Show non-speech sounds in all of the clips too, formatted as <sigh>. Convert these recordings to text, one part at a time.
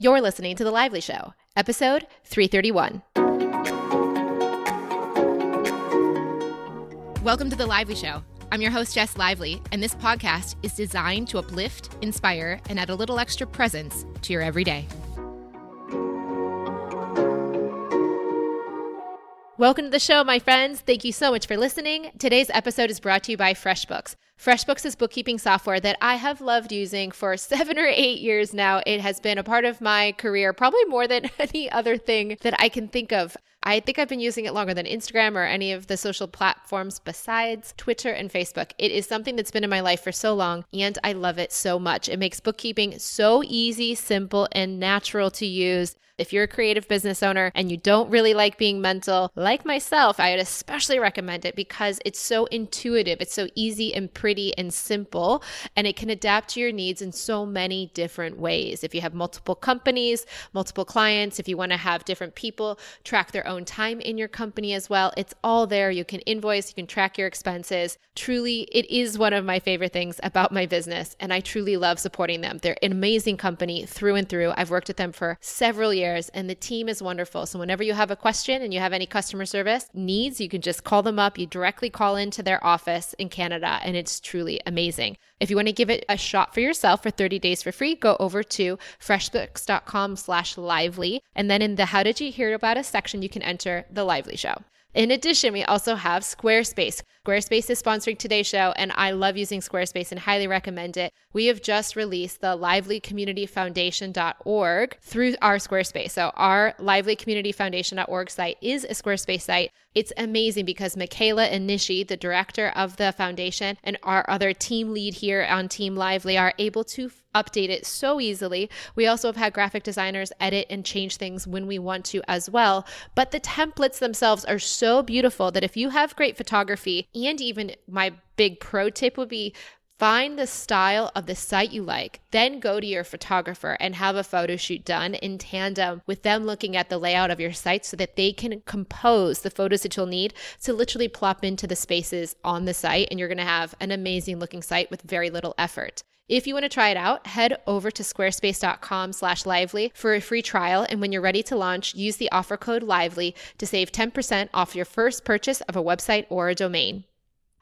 You're listening to The Lively Show, episode 331. Welcome to The Lively Show. I'm your host, Jess Lively, and this podcast is designed to uplift, inspire, and add a little extra presence to your everyday. Welcome to the show, my friends. Thank you so much for listening. Today's episode is brought to you by FreshBooks. FreshBooks is bookkeeping software that I have loved using for <laughs> seven or eight years now. It has been a part of my career, probably more than <laughs> any other thing that I can think of. I think I've been using it longer than Instagram or any of the social platforms besides Twitter and Facebook. It is something that's been in my life for so long, and I love it so much. It makes bookkeeping so easy, simple, and natural to use. If you're a creative business owner and you don't really like being mental, like myself, I would especially recommend it because it's so intuitive, it's so easy and pretty and simple, and it can adapt to your needs in so many different ways. If you have multiple companies, multiple clients, if you want to have different people track their own time in your company as well, it's all there. You can invoice, you can track your expenses. Truly, it is one of my favorite things about my business, and I truly love supporting them. They're an amazing company through and through. I've worked with them for several years years, and the team is wonderful. So, whenever you have a question and you have any customer service needs, you can just call them up. You directly call into their office in Canada, and it's truly amazing. If you want to give it a shot for yourself for 30 days for free, go over to freshbooks.com slash lively. And then in the How Did You Hear About Us section, you can enter the Lively Show. In addition, we also have Squarespace. Squarespace is sponsoring today's show, and I love using Squarespace and highly recommend it. We have just released the livelycommunityfoundation.org through our Squarespace. So, our livelycommunityfoundation.org site is a Squarespace site. It's amazing because Michaela and Nishi, the director of the foundation, and our other team lead here on Team Lively, are able to update it so easily. We also have had graphic designers edit and change things when we want to as well. But the templates themselves are so beautiful that if you have great photography, and even my big pro tip would be Find the style of the site you like, then go to your photographer and have a photo shoot done in tandem with them looking at the layout of your site so that they can compose the photos that you'll need to literally plop into the spaces on the site. And you're going to have an amazing looking site with very little effort. If you want to try it out, head over to squarespace.com slash lively for a free trial. And when you're ready to launch, use the offer code lively to save 10% off your first purchase of a website or a domain.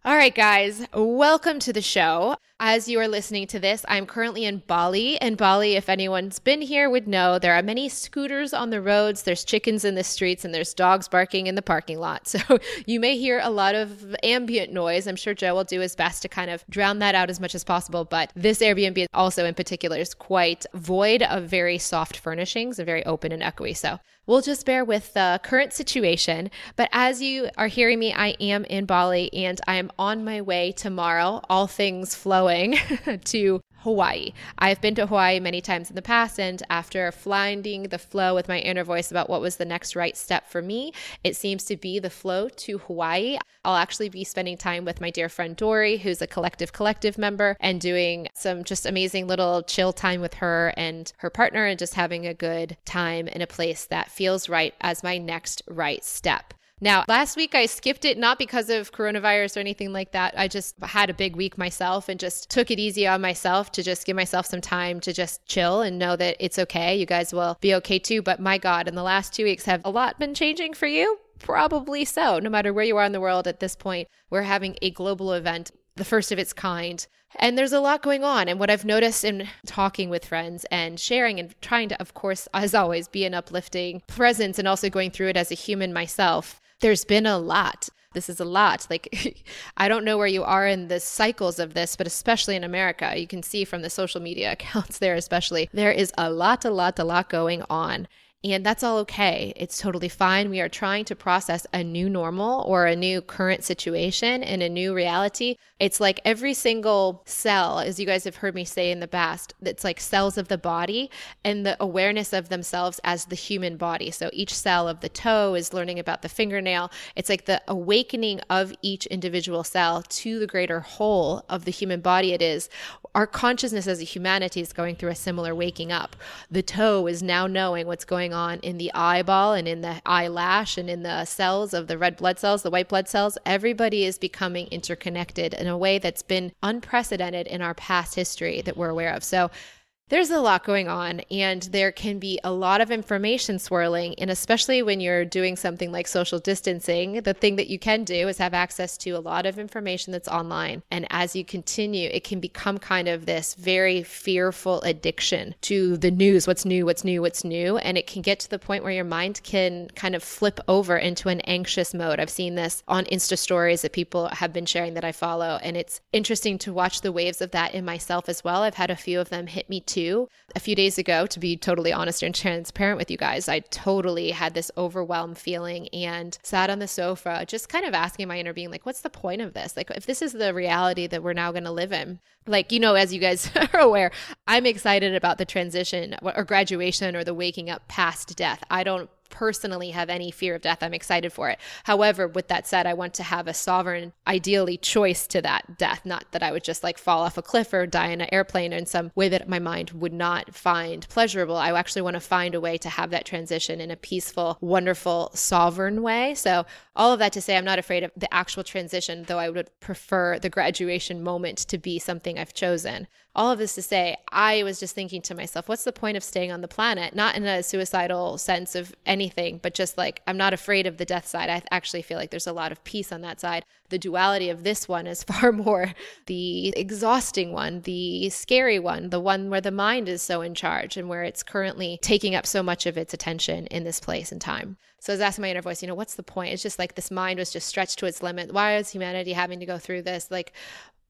All right, guys, welcome to the show. As you are listening to this, I'm currently in Bali. And Bali, if anyone's been here, would know there are many scooters on the roads, there's chickens in the streets, and there's dogs barking in the parking lot. <laughs> So you may hear a lot of ambient noise. I'm sure Joe will do his best to kind of drown that out as much as possible. But this Airbnb, also in particular, is quite void of very soft furnishings and very open and echoey. So we'll just bear with the current situation. But as you are hearing me, I am in Bali and I am on my way tomorrow, all things flowing, <laughs> to Hawaii. I've been to Hawaii many times in the past, and after finding the flow with my inner voice about what was the next right step for me, it seems to be the flow to Hawaii. I'll actually be spending time with my dear friend Dory, who's a collective collective member, and doing some just amazing little chill time with her and her partner, and just having a good time in a place that feels right as my next right step. Now, last week I skipped it not because of coronavirus or anything like that. I just had a big week myself and just took it easy on myself to just give myself some time to just chill and know that it's okay. You guys will be okay too. But my God, in the last two weeks, have a lot been changing for you? Probably so. No matter where you are in the world at this point, we're having a global event, the first of its kind. And there's a lot going on. And what I've noticed in talking with friends and sharing and trying to, of course, as always, be an uplifting presence and also going through it as a human myself there's been a lot. This is a lot. Like, <laughs> I don't know where you are in the cycles of this, but especially in America, you can see from the social media <laughs> accounts there, especially, there is a lot, a lot, a lot going on. And that's all okay. It's totally fine. We are trying to process a new normal or a new current situation and a new reality. It's like every single cell, as you guys have heard me say in the past, it's like cells of the body and the awareness of themselves as the human body. So each cell of the toe is learning about the fingernail. It's like the awakening of each individual cell to the greater whole of the human body it is. Our consciousness as a humanity is going through a similar waking up. The toe is now knowing what's going on in the eyeball and in the eyelash and in the cells of the red blood cells, the white blood cells. Everybody is becoming interconnected in a way that's been unprecedented in our past history that we're aware of. So there's a lot going on and there can be a lot of information swirling. And especially when you're doing something like social distancing the thing that you can do is have access to a lot of information that's online. And as you continue it can become kind of this very fearful addiction to the news. What's new? What's new? What's new? And it can get to the point where your mind can kind of flip over into an anxious mode. I've seen this on insta stories that people have been sharing that i follow. And it's interesting to watch the waves of that in myself as well. I've had a few of them hit me too. A few days ago, to be totally honest and transparent with you guys, I totally had this overwhelmed feeling and sat on the sofa, just kind of asking my inner being, like, what's the point of this? Like, if this is the reality that we're now going to live in, like, you know, as you guys <laughs> are aware, I'm excited about the transition or graduation or the waking up past death. I don't personally have any fear of death. I'm excited for it. However, with that said, I want to have a sovereign, ideally, choice to that death, not that I would just like fall off a cliff or die in an airplane in some way that my mind would not find pleasurable. I actually want to find a way to have that transition in a peaceful, wonderful, sovereign way. So, all of that to say, I'm not afraid of the actual transition, though I would prefer the graduation moment to be something I've chosen all of this to say, I was just thinking to myself, what's the point of staying on the planet? Not in a suicidal sense of anything, but just like I'm not afraid of the death side. I actually feel like there's a lot of peace on that side. The duality of this one is <laughs> far more the exhausting one, the scary one, the one where the mind is so in charge and where it's currently taking up so much of its attention in this place and time. So I was asking my inner voice, you know, what's the point? It's just like this mind was just stretched to its limit. Why is humanity having to go through this? Like,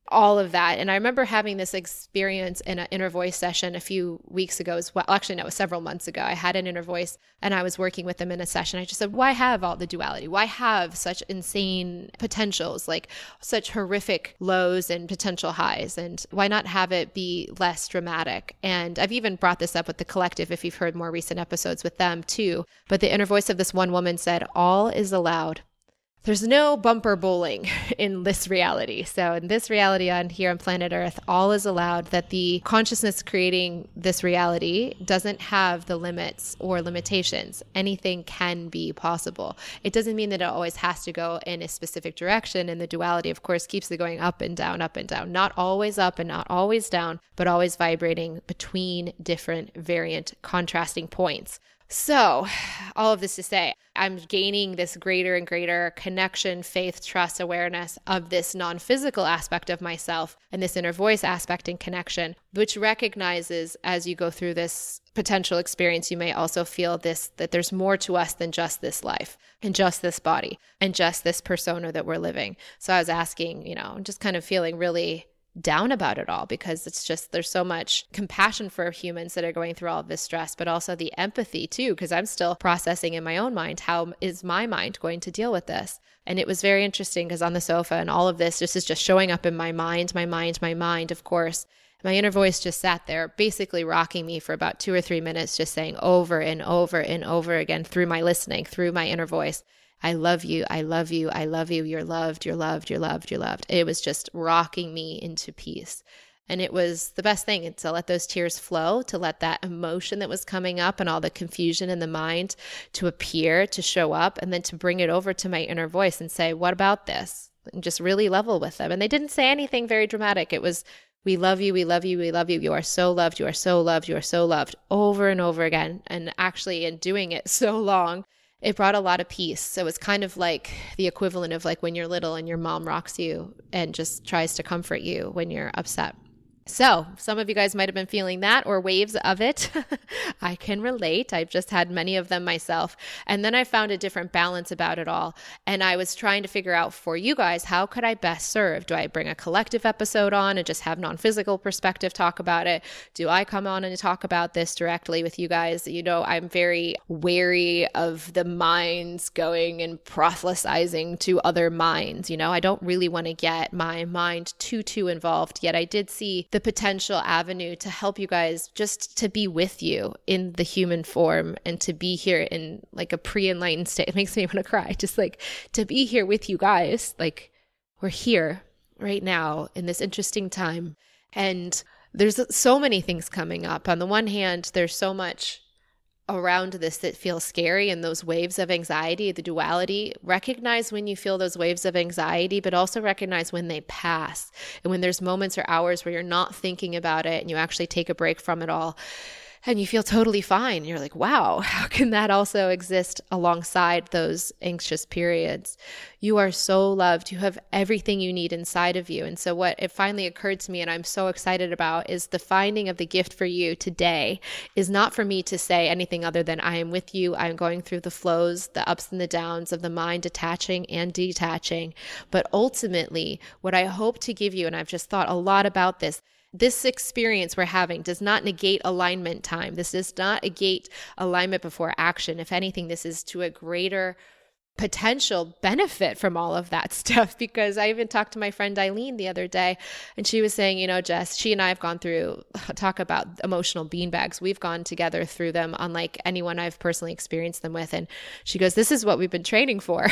all of that. And I remember having this experience in an inner voice session a few weeks ago as well. Actually, no, it was several months ago. I had an inner voice and I was working with them in a session. I just said, why have all the duality? Why have such insane potentials, like such horrific lows and potential highs? And why not have it be less dramatic? And I've even brought this up with the collective if you've heard more recent episodes with them too. But the inner voice of this one woman said, all is allowed there's no bumper bowling <laughs> in this reality. So, in this reality on here on planet Earth, all is allowed that the consciousness creating this reality doesn't have the limits or limitations. Anything can be possible. It doesn't mean that it always has to go in a specific direction. And the duality, of course, keeps it going up and down, up and down. Not always up and not always down, but always vibrating between different variant contrasting points. So, <sighs> all of this to say, I'm gaining this greater and greater connection, faith, trust, awareness of this non physical aspect of myself and this inner voice aspect and connection, which recognizes as you go through this potential experience, you may also feel this that there's more to us than just this life and just this body and just this persona that we're living. So, I was asking, you know, just kind of feeling really down about it all because it's just there's so much compassion for humans that are going through all of this stress, but also the empathy too, because I'm still processing in my own mind how is my mind going to deal with this. And it was very interesting because on the sofa and all of this this is just showing up in my mind, my mind, my mind, of course. My inner voice just sat there, basically rocking me for about two or three minutes, just saying over and over and over again through my listening, through my inner voice. I love you. I love you. I love you. You're loved. You're loved. You're loved. You're loved. It was just rocking me into peace. And it was the best thing to let those tears flow, to let that emotion that was coming up and all the confusion in the mind to appear, to show up, and then to bring it over to my inner voice and say, What about this? And just really level with them. And they didn't say anything very dramatic. It was, We love you. We love you. We love you. You are so loved. You are so loved. You are so loved over and over again. And actually, in doing it <laughs> so long, it brought a lot of peace. So it's kind of like the equivalent of like when you're little and your mom rocks you and just tries to comfort you when you're upset. So, some of you guys might have been feeling that or waves of it. <laughs> I can relate. I've just had many of them myself. And then I found a different balance about it all. And I was trying to figure out for you guys, how could I best serve? Do I bring a collective episode on and just have non physical perspective talk about it? Do I come on and talk about this directly with you guys? You know, I'm very wary of the minds going and proselytizing to other minds. You know, I don't really want to get my mind too, too involved. Yet I did see the potential avenue to help you guys just to be with you in the human form and to be here in like a pre enlightened state. <laughs> It makes me want to cry. Just like to be here with you guys. Like we're here right now in this interesting time. And there's so many things coming up. On the one hand, there's so much around this that feel scary and those waves of anxiety, the duality, recognize when you feel those waves of anxiety, but also recognize when they pass. And when there's moments or hours where you're not thinking about it and you actually take a break from it all and you feel totally fine. You're like, wow, <laughs> how can that also exist alongside those anxious periods? You are so loved. You have everything you need inside of you. And so, what it finally occurred to me, and I'm so excited about, is the finding of the gift for you today is not for me to say anything other than I am with you. I'm going through the flows, the ups and the downs of the mind attaching and detaching. But ultimately, what I hope to give you, and I've just thought a lot about this this experience we're having does not negate alignment time. This does not negate alignment before action. If anything, this is to a greater potential benefit from all of that <laughs> stuff because I even talked to my friend Eileen the other day and she was saying, you know, Jess, she and I have gone through <laughs> talk about emotional beanbags. We've gone together through them unlike anyone I've personally experienced them with. And she goes, This is what we've been training for.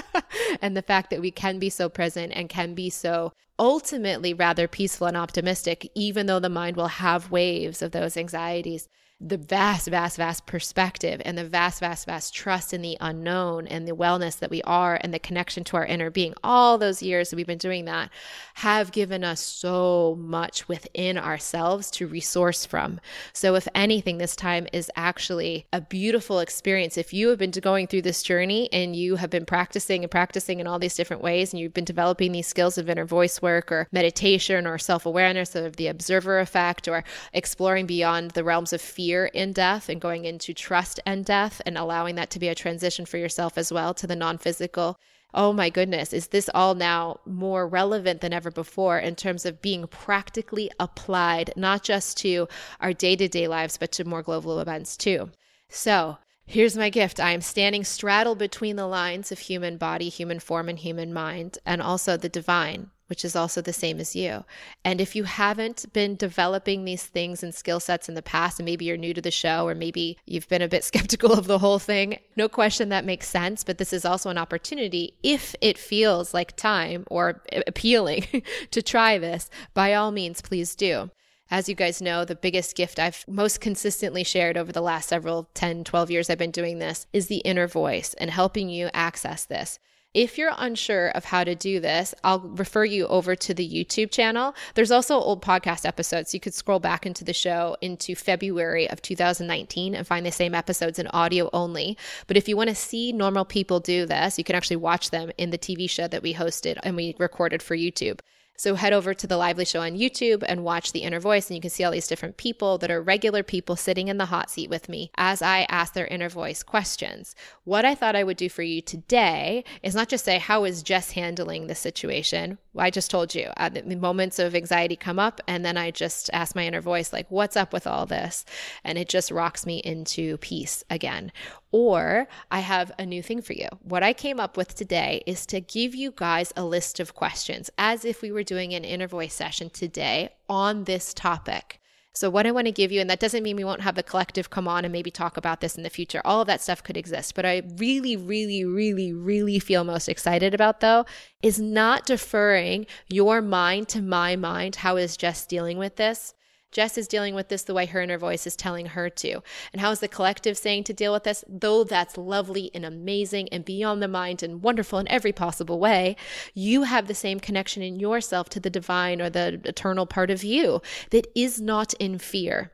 <laughs> and the fact that we can be so present and can be so ultimately rather peaceful and optimistic, even though the mind will have waves of those anxieties the vast, vast, vast perspective and the vast, vast, vast trust in the unknown and the wellness that we are and the connection to our inner being, all those years that we've been doing that have given us so much within ourselves to resource from. So, if anything, this time is actually a beautiful experience. If you have been going through this journey and you have been practicing and practicing in all these different ways, and you've been developing these skills of inner voice work or meditation or self awareness of the observer effect or exploring beyond the realms of fear fear in death and going into trust and death and allowing that to be a transition for yourself as well to the non physical. Oh my goodness, is this all now more relevant than ever before in terms of being practically applied, not just to our day to day lives, but to more global events too? So, Here's my gift. I am standing straddled between the lines of human body, human form, and human mind, and also the divine which is also the same as you. And if you haven't been developing these things and skill sets in the past, and maybe you're new to the show, or maybe you've been a bit <laughs> skeptical of the whole thing, no question that makes sense. But this is also an opportunity, if it feels like time or appealing <laughs> to try this, by all means, please do. As you guys know, the biggest gift I've most consistently shared over the last several 10, 12 years I've been doing this is the inner voice and helping you access this. If you're unsure of how to do this, I'll refer you over to the YouTube channel. There's also old podcast episodes. You could scroll back into the show into February of 2019 and find the same episodes in audio only. But if you want to see normal people do this, you can actually watch them in the TV show that we hosted and we recorded for YouTube. So head over to the Lively Show on YouTube and watch The Inner Voice, and you can see all these different people that are regular people sitting in the hot seat with me as I ask their inner voice questions. What I thought I would do for you today is not just say, How is Jess handling the situation? I just told you, uh, the moments of anxiety come up, and then I just ask my inner voice, like, What's up with all this? And it just rocks me into peace again. Or I have a new thing for you. What I came up with today is to give you guys a list of questions as if we were doing an inner voice session today on this topic. So, what I want to give you, and that doesn't mean we won't have the collective come on and maybe talk about this in the future. All of that stuff could exist. But I really, really, really, really feel most excited about, though, is not deferring your mind to my mind. How is Jess dealing with this? Jess is dealing with this the way her inner voice is telling her to. And how is the collective saying to deal with this? Though that's lovely and amazing and beyond the mind and wonderful in every possible way, you have the same connection in yourself to the divine or the eternal part of you that is not in fear.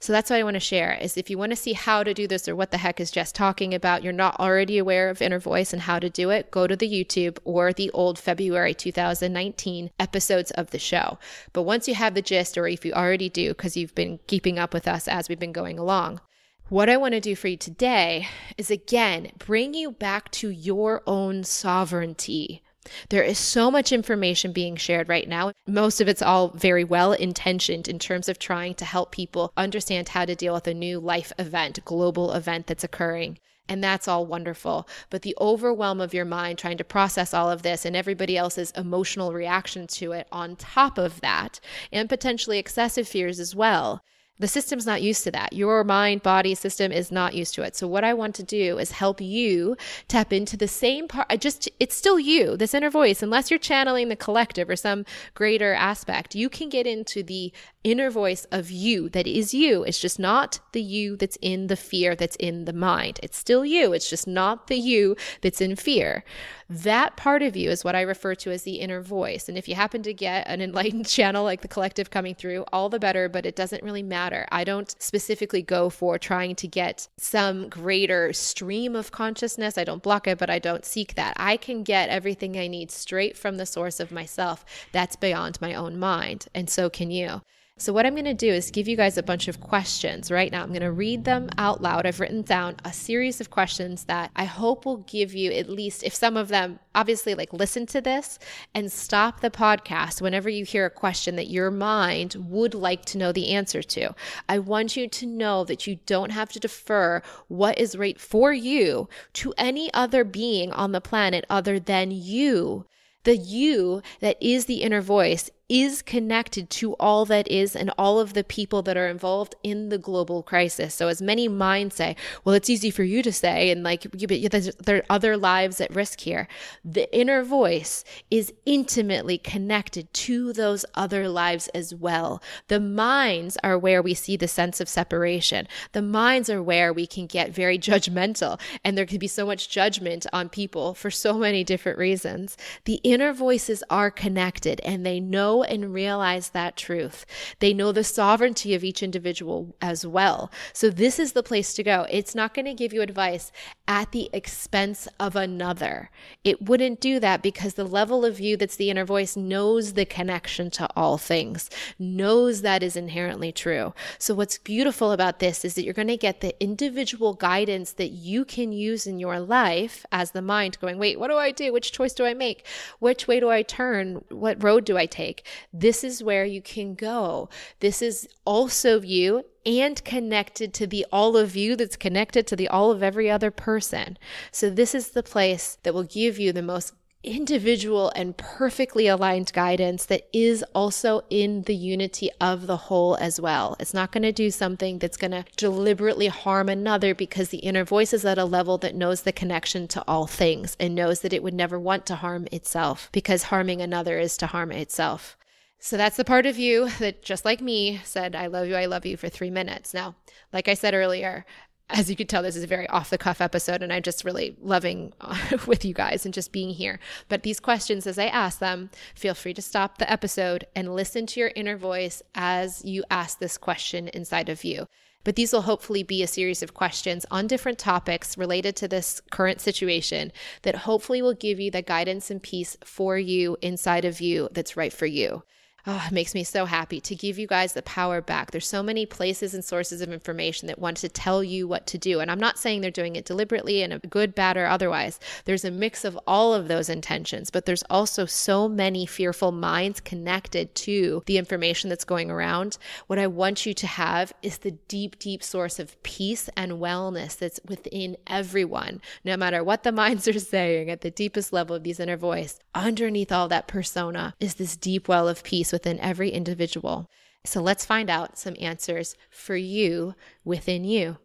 So that's what I want to share is if you want to see how to do this or what the heck is Jess talking about, you're not already aware of inner voice and how to do it, go to the YouTube or the old February 2019 episodes of the show. But once you have the gist, or if you already do, because you've been keeping up with us as we've been going along, what I want to do for you today is again bring you back to your own sovereignty there is so much information being shared right now. Most of it's all very well intentioned in terms of trying to help people understand how to deal with a new life event, global event that's occurring. And that's all wonderful. But the overwhelm of your mind trying to process all of this and everybody else's emotional reaction to it on top of that, and potentially excessive fears as well, The system's not used to that. Your mind body system is not used to it. So, what I want to do is help you tap into the same part. I just, it's still you, this inner voice, unless you're channeling the collective or some greater aspect. You can get into the inner voice of you that is you. It's just not the you that's in the fear that's in the mind. It's still you. It's just not the you that's in fear. That part of you is what I refer to as the inner voice. And if you happen to get an enlightened <laughs> channel like the collective coming through, all the better, but it doesn't really matter. I don't specifically go for trying to get some greater stream of consciousness. I don't block it, but I don't seek that. I can get everything I need straight from the source of myself. That's beyond my own mind. And so can you. So, what I'm going to do is give you guys a bunch of questions right now. I'm going to read them out loud. I've written down a series of questions that I hope will give you at least, if some of them, obviously, like listen to this and stop the podcast whenever you hear a question that your mind would like to know the answer to. I want you to know that you don't have to defer what is right for you to any other being on the planet other than you. The you that is the inner voice is connected to all that is and all of the people that are involved in the global crisis. So, as many minds say, well, it's easy for you to say, and like, there are other lives at risk here. The inner voice is intimately connected to those other lives as well. The minds are where we see the sense of separation. The minds are where we can get very judgmental, and there can be so much judgment on people for so many different reasons. The inner voices are connected and they know and realize that truth. They know the sovereignty of each individual as well. So, this is the place to go. It's not going to give you advice at the expense of another. It wouldn't do that because the level of you that's the inner voice knows the connection to all things, knows that is inherently true. So, what's beautiful about this is that you're going to get the individual guidance that you can use in your life as the mind going, wait, what do I do? Which choice do I make? Which way do I turn? What road do I take? This is where you can go. This is also you and connected to the all of you that's connected to the all of every other person. So, this is the place that will give you the most individual and perfectly aligned guidance that is also in the unity of the whole as well. It's not going to do something that's going to deliberately harm another because the inner voice is at a level that knows the connection to all things and knows that it would never want to harm itself because harming another is to harm itself. So that's the part of you that, just like me, said, I love you, I love you for three minutes. Now, like I said earlier, as you could tell, this is a very off the cuff episode, and I'm just really loving <laughs> with you guys and just being here. But these questions, as I ask them, feel free to stop the episode and listen to your inner voice as you ask this question inside of you. But these will hopefully be a series of questions on different topics related to this current situation that hopefully will give you the guidance and peace for you inside of you that's right for you oh, it makes me so happy to give you guys the power back. There's so many places and sources of information that want to tell you what to do. And I'm not saying they're doing it deliberately and a good, bad, or otherwise. There's a mix of all of those intentions, but there's also so many fearful minds connected to the information that's going around. What I want you to have is the deep, deep source of peace and wellness that's within everyone, no matter what the <laughs> minds are saying at the deepest level of these inner voice. Underneath all that persona is this deep well of peace within every individual. So let's find out some answers for you within you.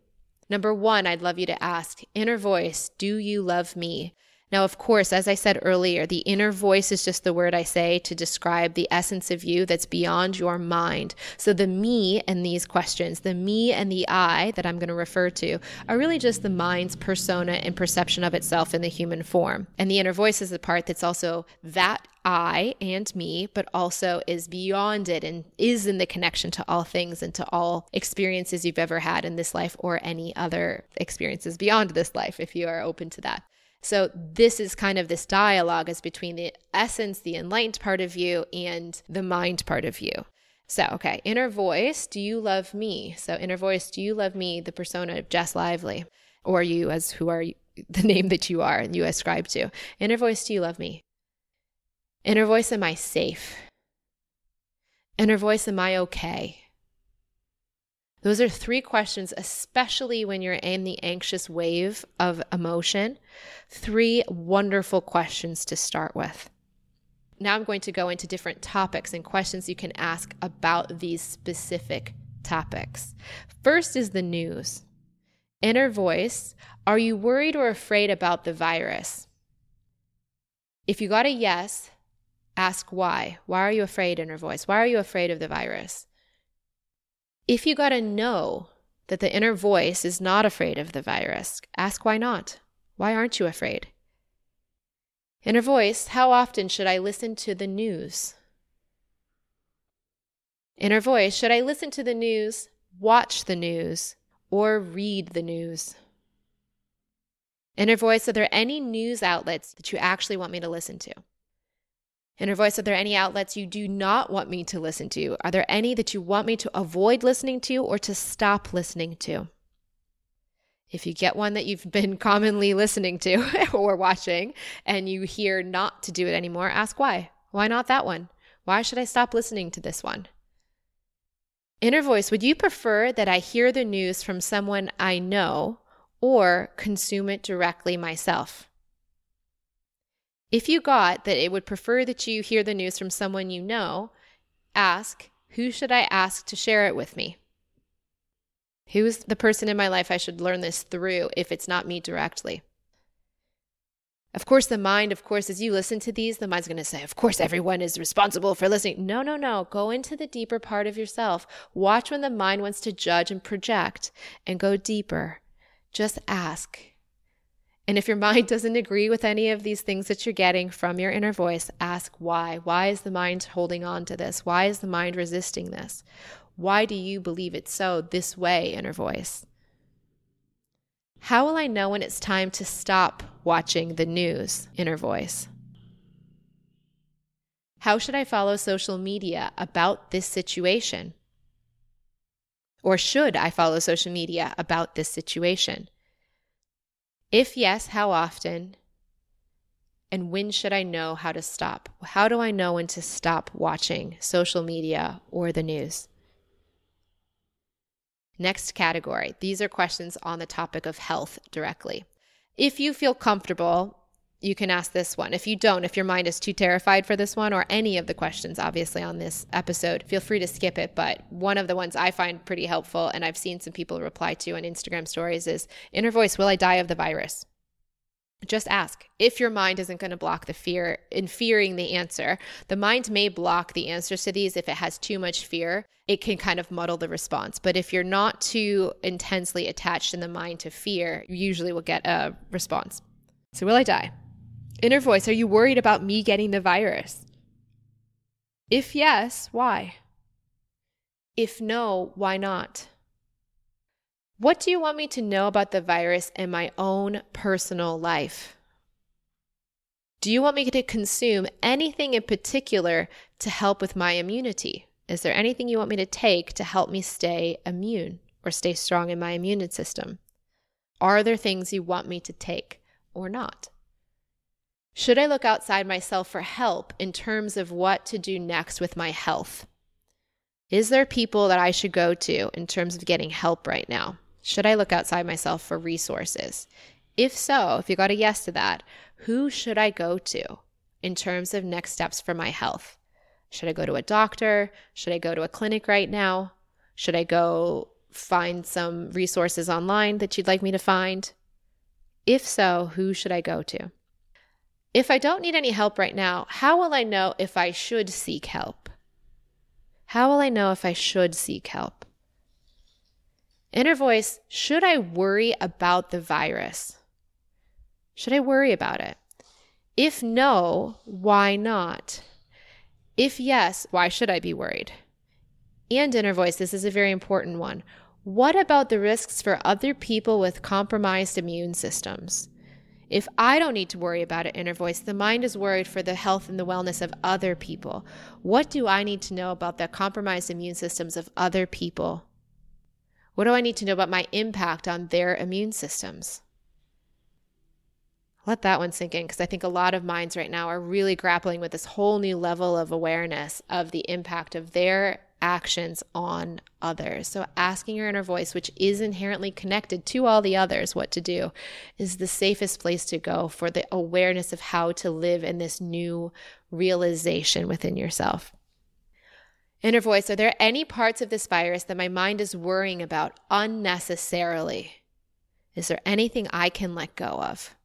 Number one, I'd love you to ask inner voice, do you love me? Now, of course, as I said earlier, the inner voice is just the word I say to describe the essence of you that's beyond your mind. So the me and these questions, the me and the I that I'm going to refer to, are really just the mind's persona and perception of itself in the human form. And the inner voice is the part that's also that I and me, but also is beyond it and is in the connection to all things and to all experiences you've ever had in this life or any other experiences beyond this life, if you are open to that. So this is kind of this dialogue is between the essence, the enlightened part of you and the mind part of you. So, okay, inner voice, do you love me? So, inner voice, do you love me, the persona of Jess Lively, or you as who are you, <laughs> the name that you are and you ascribe to? Inner voice, do you love me? Inner voice, am I safe? Inner voice, am I okay? Those are three questions, especially when you're in the anxious wave of emotion. Three wonderful questions to start with. Now I'm going to go into different topics and questions you can ask about these specific topics. First is the news. Inner voice Are you worried or afraid about the virus? If you got a yes, ask why. Why are you afraid, inner voice? Why are you afraid of the virus? If you got to know that the inner voice is not afraid of the virus, ask why not. Why aren't you afraid? Inner voice, how often should I listen to the news? Inner voice, should I listen to the news, watch the news, or read the news? Inner voice, are there any news outlets that you actually want me to listen to? Inner voice, are there any outlets you do not want me to listen to? Are there any that you want me to avoid listening to or to stop listening to? If you get one that you've <laughs> been commonly listening to <laughs> or watching and you hear not to do it anymore, ask why. Why not that one? Why should I stop listening to this one? Inner voice, would you prefer that I hear the news from someone I know or consume it directly myself? If you got that it would prefer that you hear the news from someone you know, ask, who should I ask to share it with me? Who's the person in my life I should learn this through if it's not me directly? Of course, the mind, of course, as you listen to these, the mind's going to say, of course, everyone is responsible for listening. No, no, no. Go into the deeper part of yourself. Watch when the mind wants to judge and project and go deeper. Just ask. And if your mind <laughs> doesn't agree with any of these things that you're getting from your inner voice, ask why. Why is the mind holding on to this? Why is the mind resisting this? Why do you believe it's so this way, inner voice? How will I know when it's time to stop watching the news, inner voice? How should I follow social media about this situation? Or should I follow social media about this situation? If yes, how often? And when should I know how to stop? How do I know when to stop watching social media or the news? Next category. These are questions on the topic of health directly. If you feel comfortable, you can ask this one. If you don't, if your mind is too terrified for this one or any of the questions, obviously, on this episode, feel free to skip it. But one of the ones I find pretty helpful and I've seen some people reply to on Instagram stories is Inner voice, will I die of the virus? just ask if your mind isn't going to block the fear in fearing the answer the mind may block the answers to these if it has too much fear it can kind of muddle the response but if you're not too intensely attached in the mind to fear you usually will get a response so will i die inner voice are you worried about me getting the virus if yes why if no why not what do you want me to know about the virus in my own personal life? Do you want me to consume anything in particular to help with my immunity? Is there anything you want me to take to help me stay immune or stay strong in my immune system? Are there things you want me to take or not? Should I look outside myself for help in terms of what to do next with my health? Is there people that I should go to in terms of getting help right now? Should I look outside myself for resources? If so, if you got a yes to that, who should I go to in terms of next steps for my health? Should I go to a doctor? Should I go to a clinic right now? Should I go find some resources online that you'd like me to find? If so, who should I go to? If I don't need any help right now, how will I know if I should seek help? How will I know if I should seek help? Inner voice, should I worry about the virus? Should I worry about it? If no, why not? If yes, why should I be worried? And inner voice, this is a very important one. What about the risks for other people with compromised immune systems? If I don't need to worry about an inner voice, the mind is worried for the health and the wellness of other people. What do I need to know about the compromised immune systems of other people what do I need to know about my impact on their immune systems? Let that one sink in because I think a lot of minds right now are really grappling with this whole new level of awareness of the impact of their actions on others. So, asking your inner voice, which is inherently connected to all the others, what to do, is the safest place to go for the awareness of how to live in this new realization within yourself. Inner voice, are there any parts of this virus that my mind is worrying about unnecessarily? Is there anything I can let go of?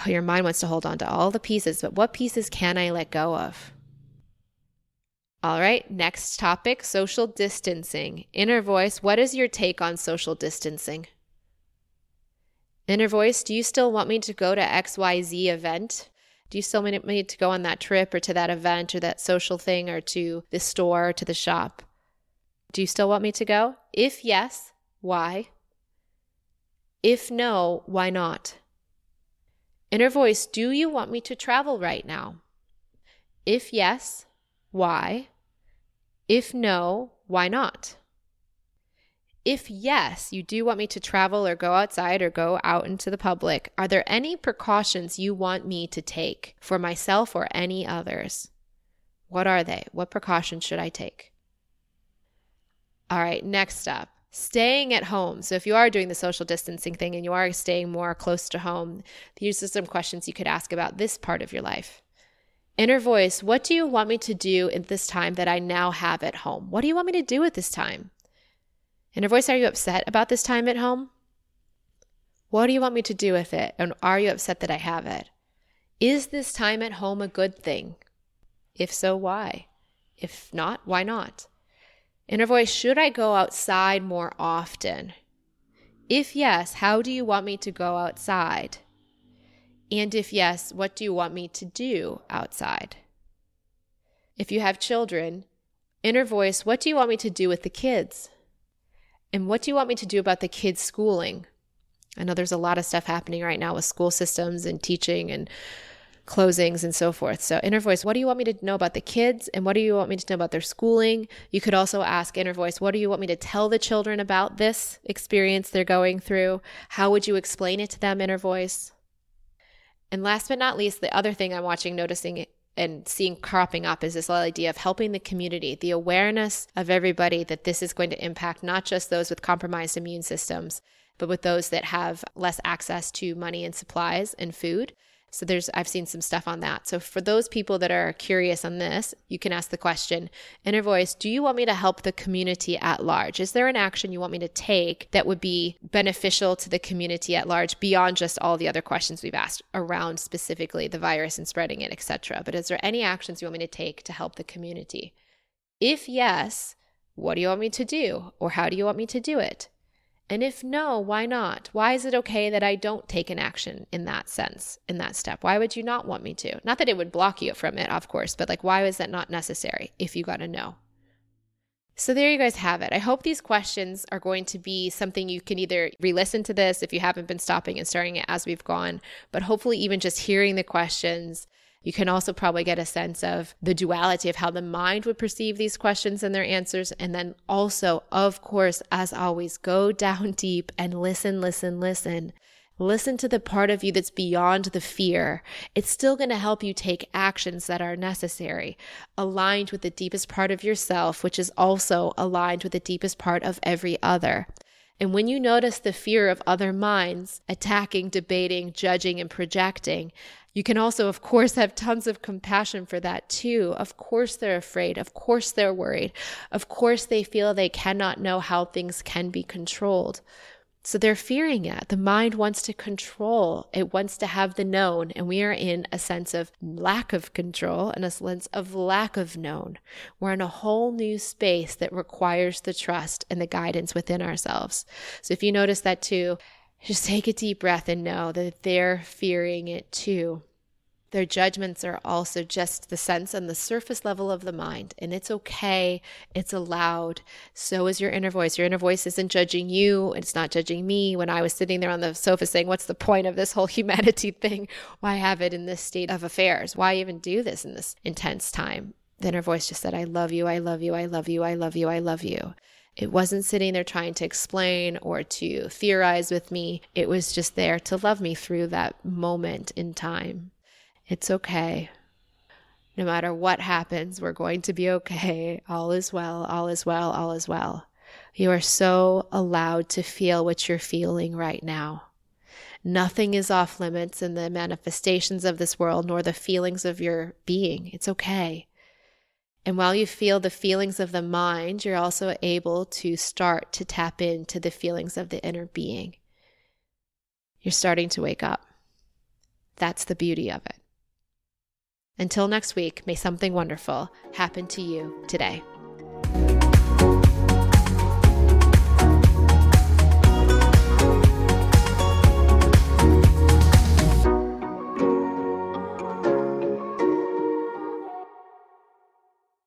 <sighs> Your mind wants to hold on to all the pieces, but what pieces can I let go of? All right, next topic social distancing. Inner voice, what is your take on social distancing? Inner voice, do you still want me to go to XYZ event? Do you still want me to go on that trip or to that event or that social thing or to the store or to the shop? Do you still want me to go? If yes, why? If no, why not? Inner voice, do you want me to travel right now? If yes, why? If no, why not? If yes, you do want me to travel or go outside or go out into the public, are there any precautions you want me to take for myself or any others? What are they? What precautions should I take? All right, next up staying at home. So, if you are doing the social distancing thing and you are staying more close to home, these are some questions you could ask about this part of your life. Inner voice, what do you want me to do in this time that I now have at home? What do you want me to do at this time? Inner voice, are you upset about this time at home? What do you want me to do with it? And are you upset that I have it? Is this time at home a good thing? If so, why? If not, why not? Inner voice, should I go outside more often? If yes, how do you want me to go outside? And if yes, what do you want me to do outside? If you have children, inner voice, what do you want me to do with the kids? And what do you want me to do about the kids' schooling? I know there's a lot of stuff happening right now with school systems and teaching and closings and so forth. So, inner voice, what do you want me to know about the kids and what do you want me to know about their schooling? You could also ask inner voice, what do you want me to tell the children about this experience they're going through? How would you explain it to them, inner voice? And last but not least, the other thing I'm watching, noticing and seeing cropping up is this idea of helping the community, the awareness of everybody that this is going to impact not just those with compromised immune systems, but with those that have less access to money and supplies and food. So there's I've seen some stuff on that. So for those people that are curious on this, you can ask the question, inner voice, do you want me to help the community at large? Is there an action you want me to take that would be beneficial to the community at large beyond just all the other questions we've asked around specifically the virus and spreading it, etc. But is there any actions you want me to take to help the community? If yes, what do you want me to do or how do you want me to do it? And if no, why not? Why is it okay that I don't take an action in that sense, in that step? Why would you not want me to? Not that it would block you from it, of course, but like, why is that not necessary if you got to know? So there you guys have it. I hope these questions are going to be something you can either re listen to this if you haven't been stopping and starting it as we've gone, but hopefully, even just hearing the questions you can also probably get a sense of the duality of how the mind would perceive these questions and their answers. And then also, of course, as always, go <laughs> down deep and listen, listen, listen. Listen to the part of you that's beyond the fear. It's still going to help you take actions that are necessary, aligned with the deepest part of yourself, which is also aligned with the deepest part of every other. And when you notice the fear of other minds attacking, debating, judging, and projecting, you can also, of course, have tons of compassion for that too. Of course, they're afraid. Of course, they're worried. Of course, they feel they cannot know how things can be controlled. So they're fearing it. The mind wants to control, it wants to have the known. And we are in a sense of lack of control and a sense of lack of known. We're in a whole new space that requires the trust and the guidance within ourselves. So if you notice that too, just take a deep breath and know that they're fearing it too. Their judgments are also just the sense on the surface level of the mind, and it's okay. It's allowed. So is your inner voice. Your inner voice isn't judging you, it's not judging me. When I was sitting there on the sofa saying, What's the point of this whole <laughs> humanity thing? Why have it in this state of affairs? Why even do this in this intense time? The inner voice just said, I love you, I love you, I love you, I love you, I love you. It wasn't sitting there trying to explain or to theorize with me. It was just there to love me through that moment in time. It's okay. No matter what happens, we're going to be okay. All is well, all is well, all is well. You are so allowed to feel what you're feeling right now. Nothing is off limits in the manifestations of this world nor the feelings of your being. It's okay. And while you feel the feelings of the mind, you're also able to start to tap into the feelings of the inner being. You're starting to wake up. That's the beauty of it. Until next week, may something wonderful happen to you today.